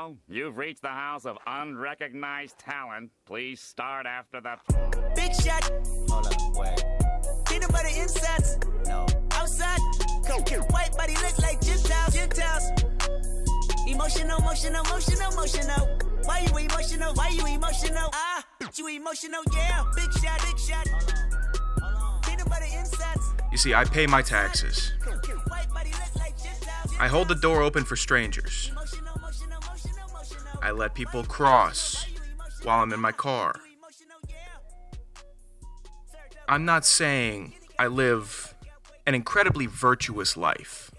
Hello, you've reached the house of unrecognized talent. Please start after the. Big shot. Hold up, wait. Peanut butter insides. No. Outside. White body look like Gentiles. Gentiles. Emotional, emotional, emotional, emotional. Why you emotional? Why you emotional? Ah, you emotional? Yeah. Big shot, big shot. Peanut butter insides. You see, I pay my taxes. White body look like Gentiles. I hold the door open for strangers. I let people cross while I'm in my car. I'm not saying I live an incredibly virtuous life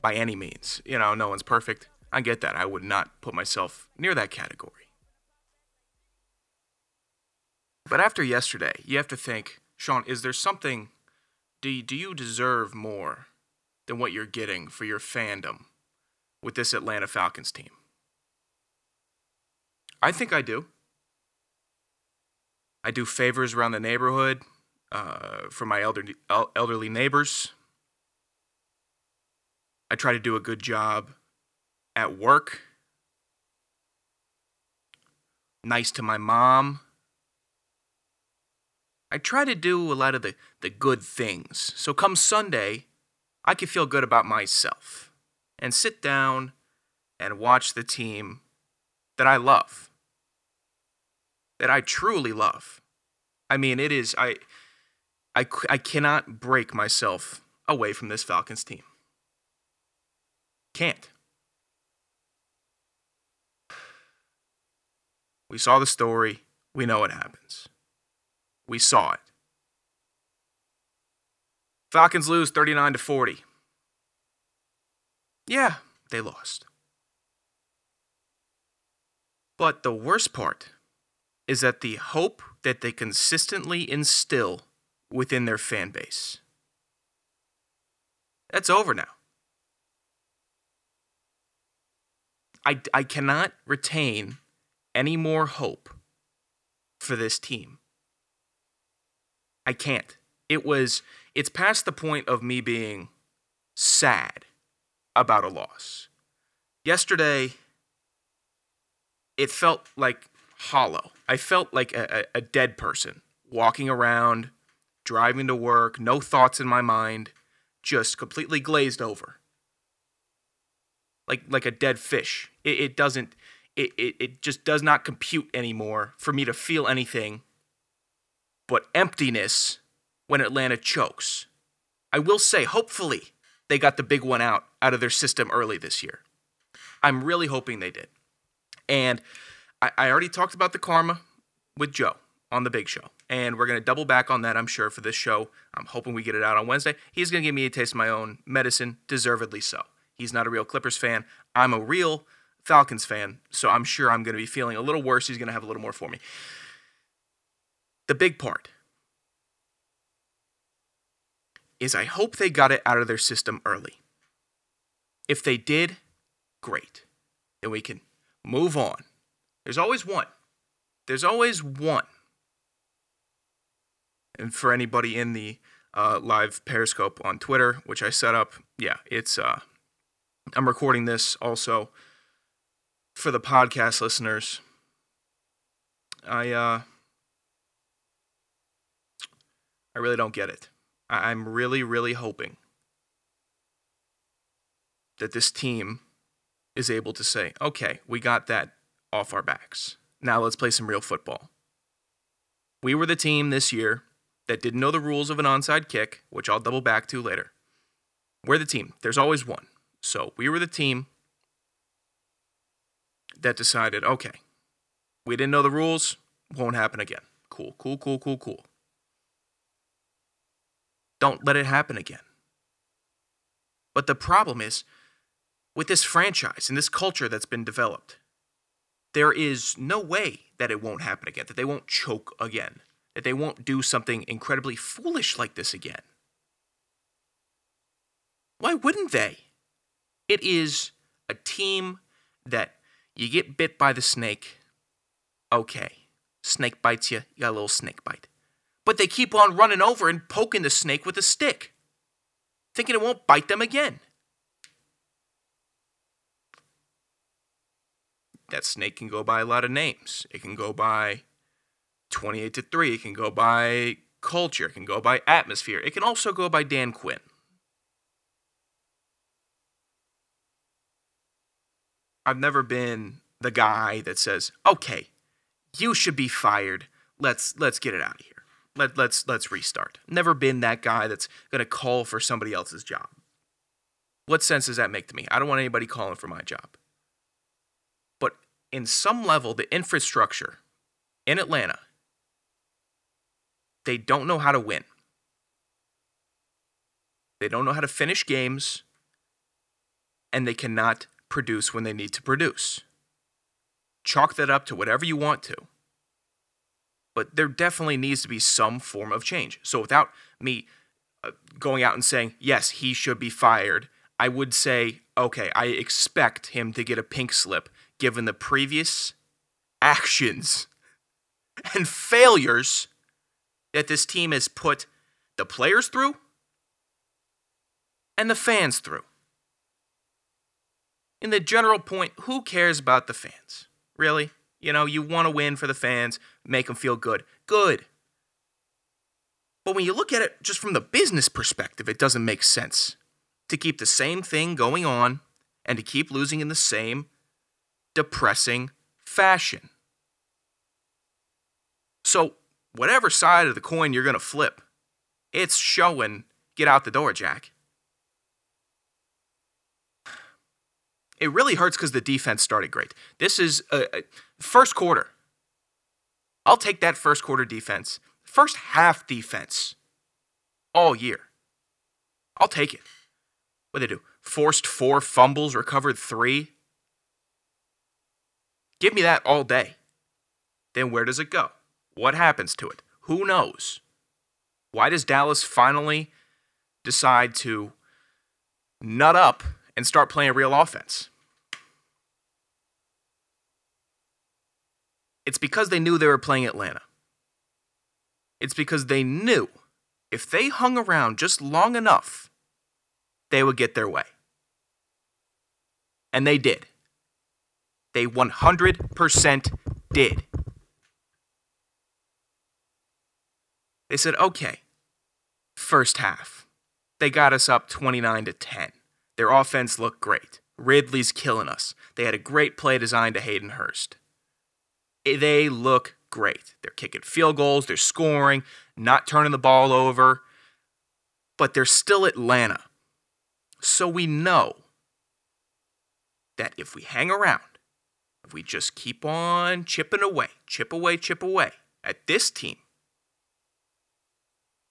by any means. You know, no one's perfect. I get that. I would not put myself near that category. But after yesterday, you have to think, Sean, is there something do do you deserve more than what you're getting for your fandom with this Atlanta Falcons team? I think I do. I do favors around the neighborhood uh, for my elderly, elderly neighbors. I try to do a good job at work. Nice to my mom. I try to do a lot of the, the good things. So come Sunday, I can feel good about myself and sit down and watch the team that I love, that I truly love. I mean, it is I I I cannot break myself away from this Falcons team. Can't. We saw the story. We know what happens. We saw it. Falcons lose 39 to 40. Yeah, they lost. But the worst part is that the hope that they consistently instill within their fan base. That's over now. I, I cannot retain any more hope for this team. I can't. It was, it's past the point of me being sad about a loss. Yesterday, it felt like hollow. I felt like a, a, dead person walking around, driving to work, no thoughts in my mind, just completely glazed over. Like like a dead fish. It, it doesn't it, it, it just does not compute anymore for me to feel anything but emptiness when Atlanta chokes. I will say, hopefully, they got the big one out out of their system early this year. I'm really hoping they did. And I, I already talked about the karma with Joe on the big show. And we're going to double back on that, I'm sure, for this show. I'm hoping we get it out on Wednesday. He's going to give me a taste of my own medicine, deservedly so. He's not a real Clippers fan. I'm a real Falcons fan, so I'm sure I'm going to be feeling a little worse. He's going to have a little more for me. The big part is I hope they got it out of their system early. If they did, great. Then we can move on. There's always one. There's always one. And for anybody in the uh, live Periscope on Twitter, which I set up, yeah, it's uh, I'm recording this also for the podcast listeners. I uh, I really don't get it. I- I'm really, really hoping that this team is able to say, okay, we got that off our backs. Now let's play some real football. We were the team this year that didn't know the rules of an onside kick, which I'll double back to later. We're the team. There's always one. So we were the team that decided, okay, we didn't know the rules, won't happen again. Cool, cool, cool, cool, cool. Don't let it happen again. But the problem is, with this franchise and this culture that's been developed, there is no way that it won't happen again, that they won't choke again, that they won't do something incredibly foolish like this again. Why wouldn't they? It is a team that you get bit by the snake. Okay, snake bites you, you got a little snake bite. But they keep on running over and poking the snake with a stick, thinking it won't bite them again. That snake can go by a lot of names. It can go by 28 to 3, it can go by culture, it can go by atmosphere. It can also go by Dan Quinn. I've never been the guy that says, "Okay, you should be fired. Let's let's get it out of here. Let let's let's restart." Never been that guy that's going to call for somebody else's job. What sense does that make to me? I don't want anybody calling for my job. In some level, the infrastructure in Atlanta, they don't know how to win. They don't know how to finish games, and they cannot produce when they need to produce. Chalk that up to whatever you want to. But there definitely needs to be some form of change. So without me uh, going out and saying, yes, he should be fired, I would say, okay, I expect him to get a pink slip given the previous actions and failures that this team has put the players through and the fans through. In the general point, who cares about the fans? Really? You know, you want to win for the fans, make them feel good. Good. But when you look at it just from the business perspective, it doesn't make sense to keep the same thing going on and to keep losing in the same depressing fashion. So, whatever side of the coin you're going to flip, it's showing get out the door, Jack. It really hurts because the defense started great. This is a, first quarter. I'll take that first quarter defense, first half defense all year. I'll take it. What they do? Forced four fumbles, recovered three. Give me that all day. Then where does it go? What happens to it? Who knows? Why does Dallas finally decide to nut up and start playing real offense? It's because they knew they were playing Atlanta. It's because they knew if they hung around just long enough, they would get their way. And they did. They 100% did. They said, okay, first half. They got us up 29 to 10. Their offense looked great. Ridley's killing us. They had a great play designed to Hayden Hurst. Eh, they look great. They're kicking field goals, they're scoring, not turning the ball over, but they're still Atlanta. So we know that if we hang around, if we just keep on chipping away, chip away, chip away at this team,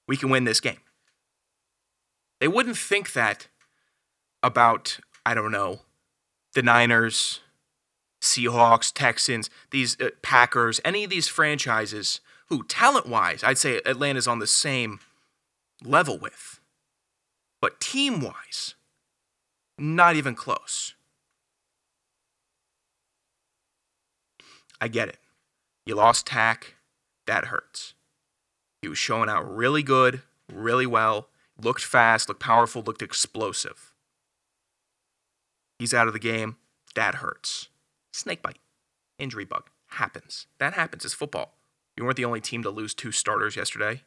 we can win this game. They wouldn't think that about, I don't know, the Niners, Seahawks, Texans, these uh, Packers, any of these franchises who, talent wise, I'd say Atlanta's on the same level with. But team wise, not even close. I get it. You lost Takk. That hurts. He was showing out really good, really well, looked fast, looked powerful, looked explosive. He's out of the game. That hurts. Snake bite, injury bug. Happens. That happens. It's football. You weren't the only team to lose two starters yesterday.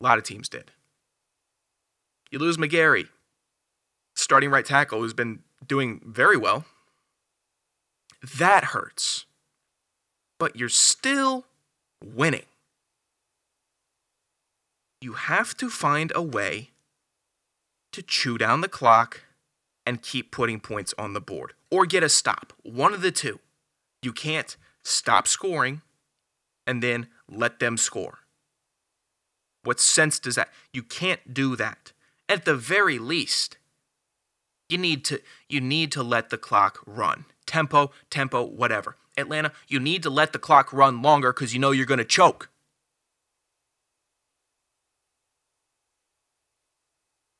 A lot of teams did. You lose McGary, starting right tackle, who's been doing very well. That hurts. But you're still winning. You have to find a way to chew down the clock and keep putting points on the board or get a stop. One of the two. You can't stop scoring and then let them score. What sense does that? You can't do that. At the very least, you need to you need to let the clock run. Tempo, tempo, whatever. Atlanta, you need to let the clock run longer cuz you know you're going to choke.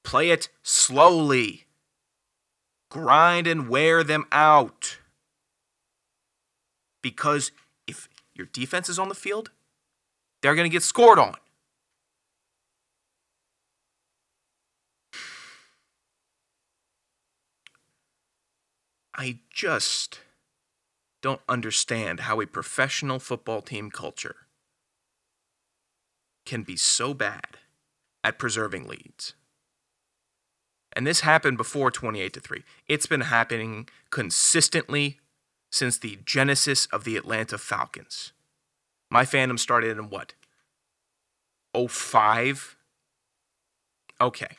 Play it slowly grind and wear them out. Because if your defense is on the field, they're going to get scored on. I just don't understand how a professional football team culture can be so bad at preserving leads. And this happened before 28 to 3. It's been happening consistently since the genesis of the Atlanta Falcons. My fandom started in what? 05? Okay.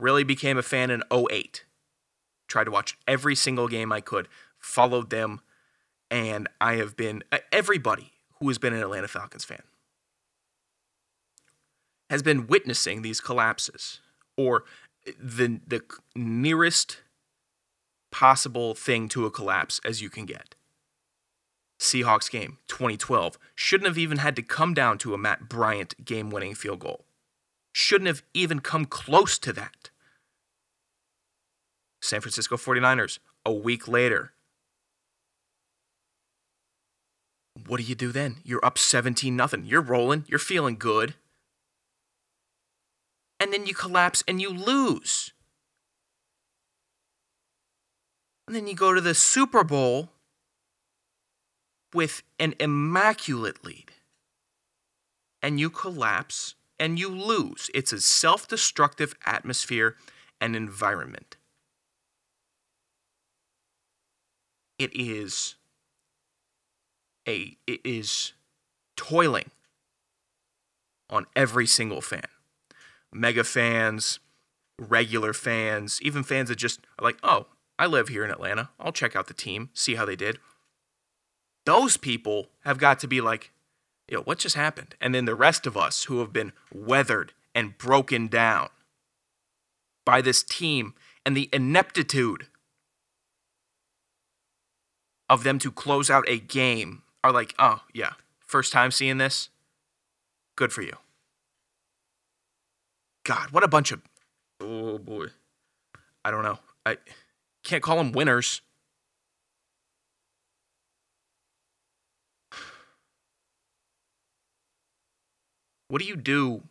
Really became a fan in 08. Tried to watch every single game I could, followed them, and I have been uh, everybody who has been an Atlanta Falcons fan has been witnessing these collapses or the the nearest possible thing to a collapse as you can get. Seahawks game 2012 shouldn't have even had to come down to a Matt Bryant game winning field goal. Shouldn't have even come close to that. San Francisco 49ers a week later. What do you do then? You're up 17 nothing. You're rolling. You're feeling good and then you collapse and you lose. And then you go to the Super Bowl with an immaculate lead. And you collapse and you lose. It's a self destructive atmosphere and environment. It is a it is toiling on every single fan mega fans, regular fans, even fans that just are like, oh, I live here in Atlanta. I'll check out the team, see how they did. Those people have got to be like, yo, what just happened? And then the rest of us who have been weathered and broken down by this team and the ineptitude of them to close out a game are like, oh, yeah, first time seeing this? Good for you. God, what a bunch of. Oh boy. I don't know. I can't call them winners. What do you do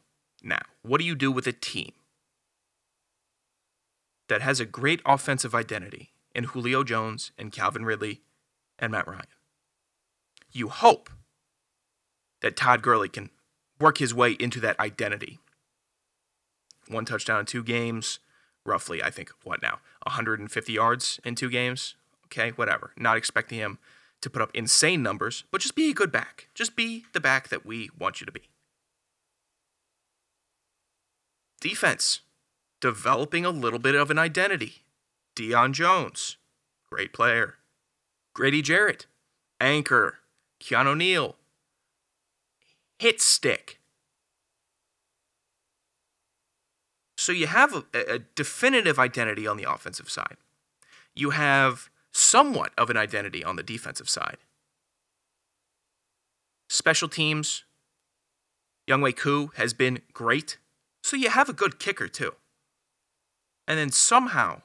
now? What do you do with a team that has a great offensive identity in Julio Jones and Calvin Ridley and Matt Ryan? You hope that Todd Gurley can work his way into that identity one touchdown in two games, roughly, I think, what now? 150 yards in two games? Okay, whatever. Not expecting him to put up insane numbers, but just be a good back. Just be the back that we want you to be. Defense, developing a little bit of an identity. Deion Jones, great player. Grady Jarrett, anchor. Keanu Neal, hit stick. So you have a, a definitive identity on the offensive side. You have somewhat of an identity on the defensive side. Special teams, Younghoe Koo has been great. So you have a good kicker too. And then somehow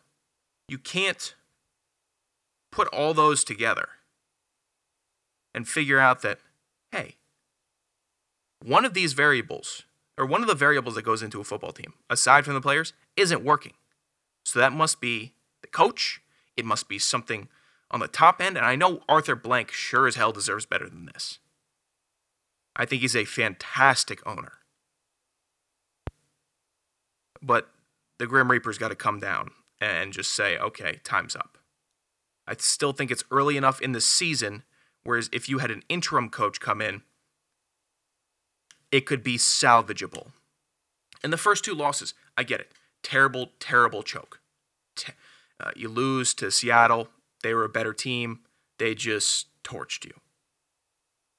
you can't put all those together and figure out that, hey, one of these variables or one of the variables that goes into a football team, aside from the players, isn't working. So that must be the coach. It must be something on the top end. And I know Arthur Blank sure as hell deserves better than this. I think he's a fantastic owner. But the Grim Reaper's got to come down and just say, okay, time's up. I still think it's early enough in the season, whereas if you had an interim coach come in it could be salvageable. And the first two losses, I get it. Terrible, terrible choke. Uh, you lose to Seattle. They were a better team. They just torched you.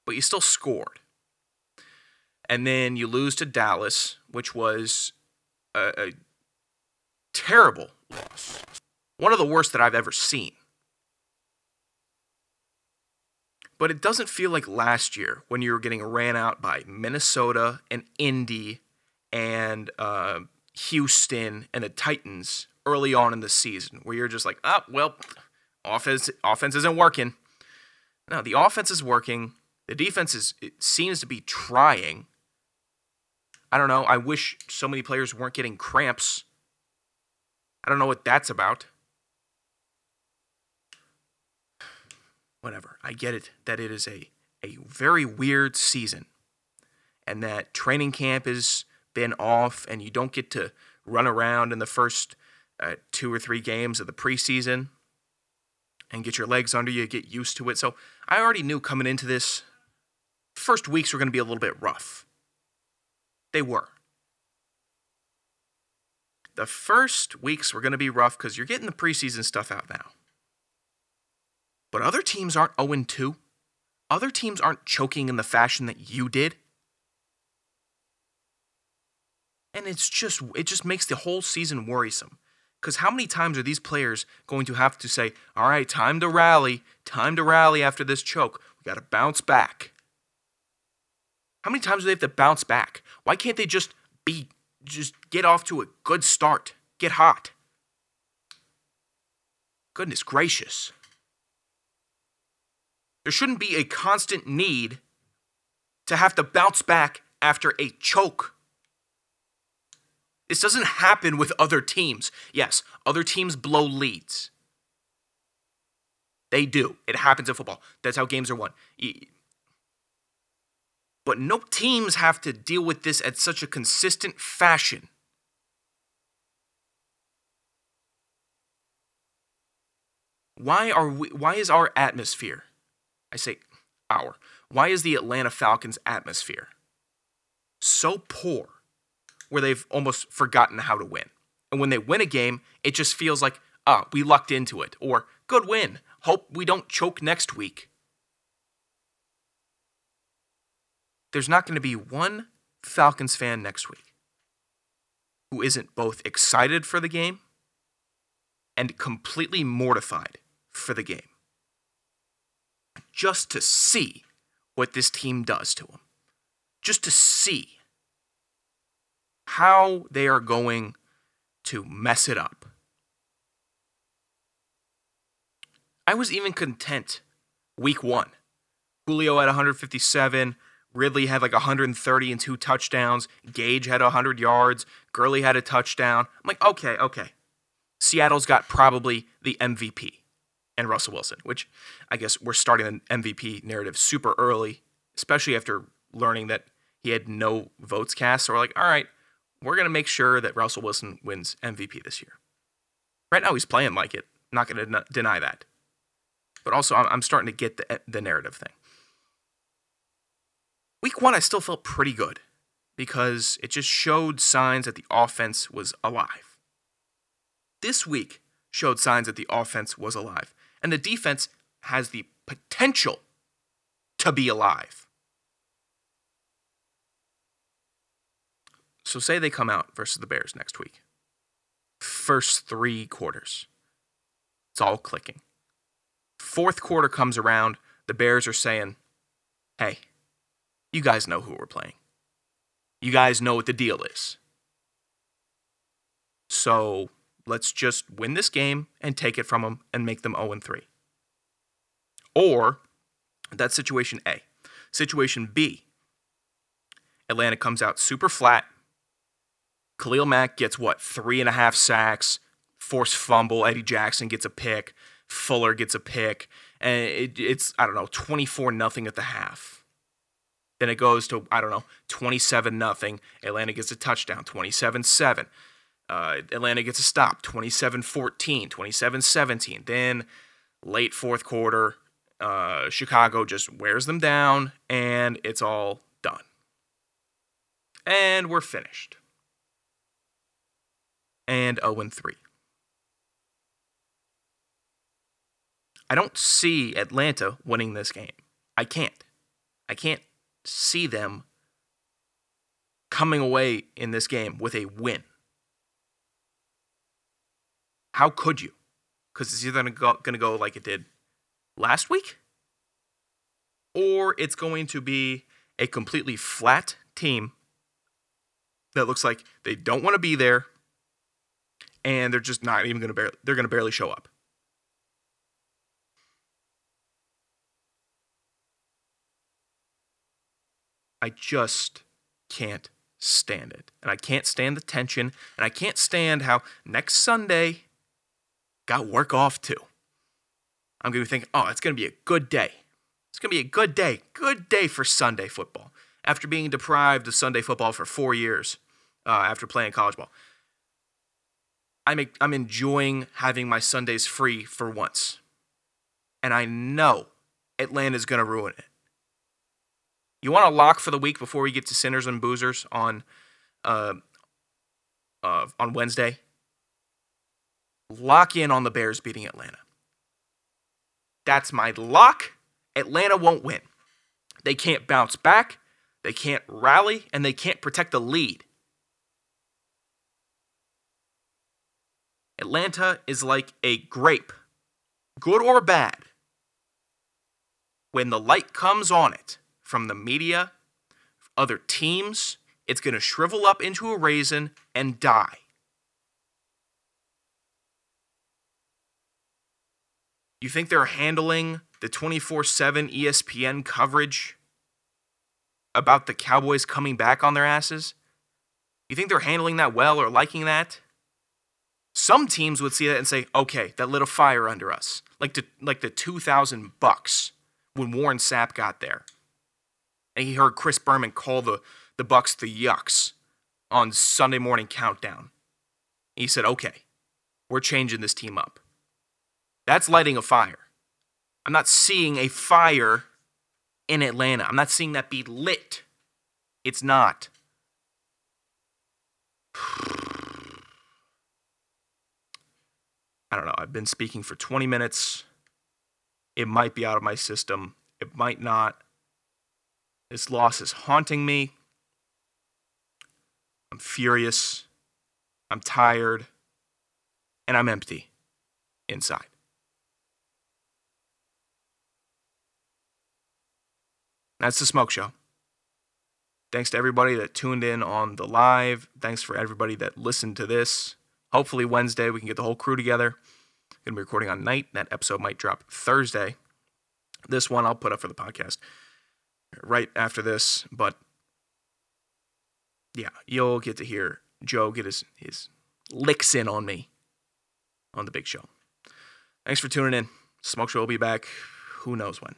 But you still scored. And then you lose to Dallas, which was a, a terrible loss. One of the worst that I've ever seen. But it doesn't feel like last year when you were getting ran out by Minnesota and Indy and uh, Houston and the Titans early on in the season, where you're just like, oh, well, offense offense isn't working. No, the offense is working. The defense is it seems to be trying. I don't know. I wish so many players weren't getting cramps. I don't know what that's about. Whatever. I get it that it is a, a very weird season and that training camp has been off and you don't get to run around in the first uh, two or three games of the preseason and get your legs under you, get used to it. So I already knew coming into this, first weeks were going to be a little bit rough. They were. The first weeks were going to be rough because you're getting the preseason stuff out now. But other teams aren't 0 2. Other teams aren't choking in the fashion that you did. And it's just it just makes the whole season worrisome. Because how many times are these players going to have to say, all right, time to rally, time to rally after this choke? We got to bounce back. How many times do they have to bounce back? Why can't they just be, just get off to a good start? Get hot. Goodness gracious. There shouldn't be a constant need to have to bounce back after a choke. This doesn't happen with other teams. Yes, other teams blow leads. They do. It happens in football. That's how games are won. But no teams have to deal with this at such a consistent fashion. Why are we why is our atmosphere I say our. Why is the Atlanta Falcons atmosphere so poor where they've almost forgotten how to win? And when they win a game, it just feels like, ah, we lucked into it, or good win. Hope we don't choke next week. There's not going to be one Falcons fan next week who isn't both excited for the game and completely mortified for the game just to see what this team does to them. Just to see how they are going to mess it up. I was even content week one. Julio had 157. Ridley had like 130 and two touchdowns. Gage had 100 yards. Gurley had a touchdown. I'm like, okay, okay. Seattle's got probably the MVP and Russell Wilson, which I guess we're starting an MVP narrative super early, especially after learning that he had no votes cast. So we're like, all right, we're going to make sure that Russell Wilson wins MVP this year. Right now, he's playing like it. I'm not going to deny that. But also, I'm starting to get the, the narrative thing. Week one, I still felt pretty good because it just showed signs that the offense was alive. This week showed signs that the offense was alive and the defense has the potential to be alive. So, say they come out versus the Bears next week. First three quarters, it's all clicking. Fourth quarter comes around, the Bears are saying, hey, you guys know who we're playing. You guys know what the deal is. So let's just win this game and take it from them and make them 0 3. Or that's situation A. Situation B Atlanta comes out super flat. Khalil Mack gets what? Three and a half sacks, forced fumble. Eddie Jackson gets a pick. Fuller gets a pick. And it, it's, I don't know, 24 nothing at the half. Then it goes to, I don't know, 27 nothing. Atlanta gets a touchdown, 27 7. Uh, Atlanta gets a stop, 27 14, 27 17. Then late fourth quarter, uh, Chicago just wears them down, and it's all done. And we're finished. And 0 3. I don't see Atlanta winning this game. I can't. I can't see them coming away in this game with a win. How could you? Because it's either going to go like it did last week, or it's going to be a completely flat team that looks like they don't want to be there, and they're just not even going to barely, they're going to barely show up. I just can't stand it. And I can't stand the tension. And I can't stand how next Sunday got work off too. I'm going to be thinking, oh, it's going to be a good day. It's going to be a good day. Good day for Sunday football. After being deprived of Sunday football for four years uh, after playing college ball, I'm, I'm enjoying having my Sundays free for once. And I know Atlanta's going to ruin it. You want to lock for the week before we get to Sinners and Boozers on uh, uh, on Wednesday? Lock in on the Bears beating Atlanta. That's my lock. Atlanta won't win. They can't bounce back, they can't rally, and they can't protect the lead. Atlanta is like a grape, good or bad. When the light comes on it from the media, other teams, it's going to shrivel up into a raisin and die. You think they're handling the 24 7 ESPN coverage about the Cowboys coming back on their asses? You think they're handling that well or liking that? Some teams would see that and say, okay, that lit a fire under us. Like the, like the 2000 Bucs when Warren Sapp got there. And he heard Chris Berman call the, the Bucs the Yucks on Sunday morning countdown. He said, okay, we're changing this team up. That's lighting a fire. I'm not seeing a fire in Atlanta. I'm not seeing that be lit. It's not. I don't know. I've been speaking for 20 minutes. It might be out of my system. It might not. This loss is haunting me. I'm furious. I'm tired. And I'm empty inside. That's the Smoke Show. Thanks to everybody that tuned in on the live. Thanks for everybody that listened to this. Hopefully, Wednesday we can get the whole crew together. To be recording on night. That episode might drop Thursday. This one I'll put up for the podcast right after this. But yeah, you'll get to hear Joe get his, his licks in on me on the big show. Thanks for tuning in. Smoke Show will be back. Who knows when?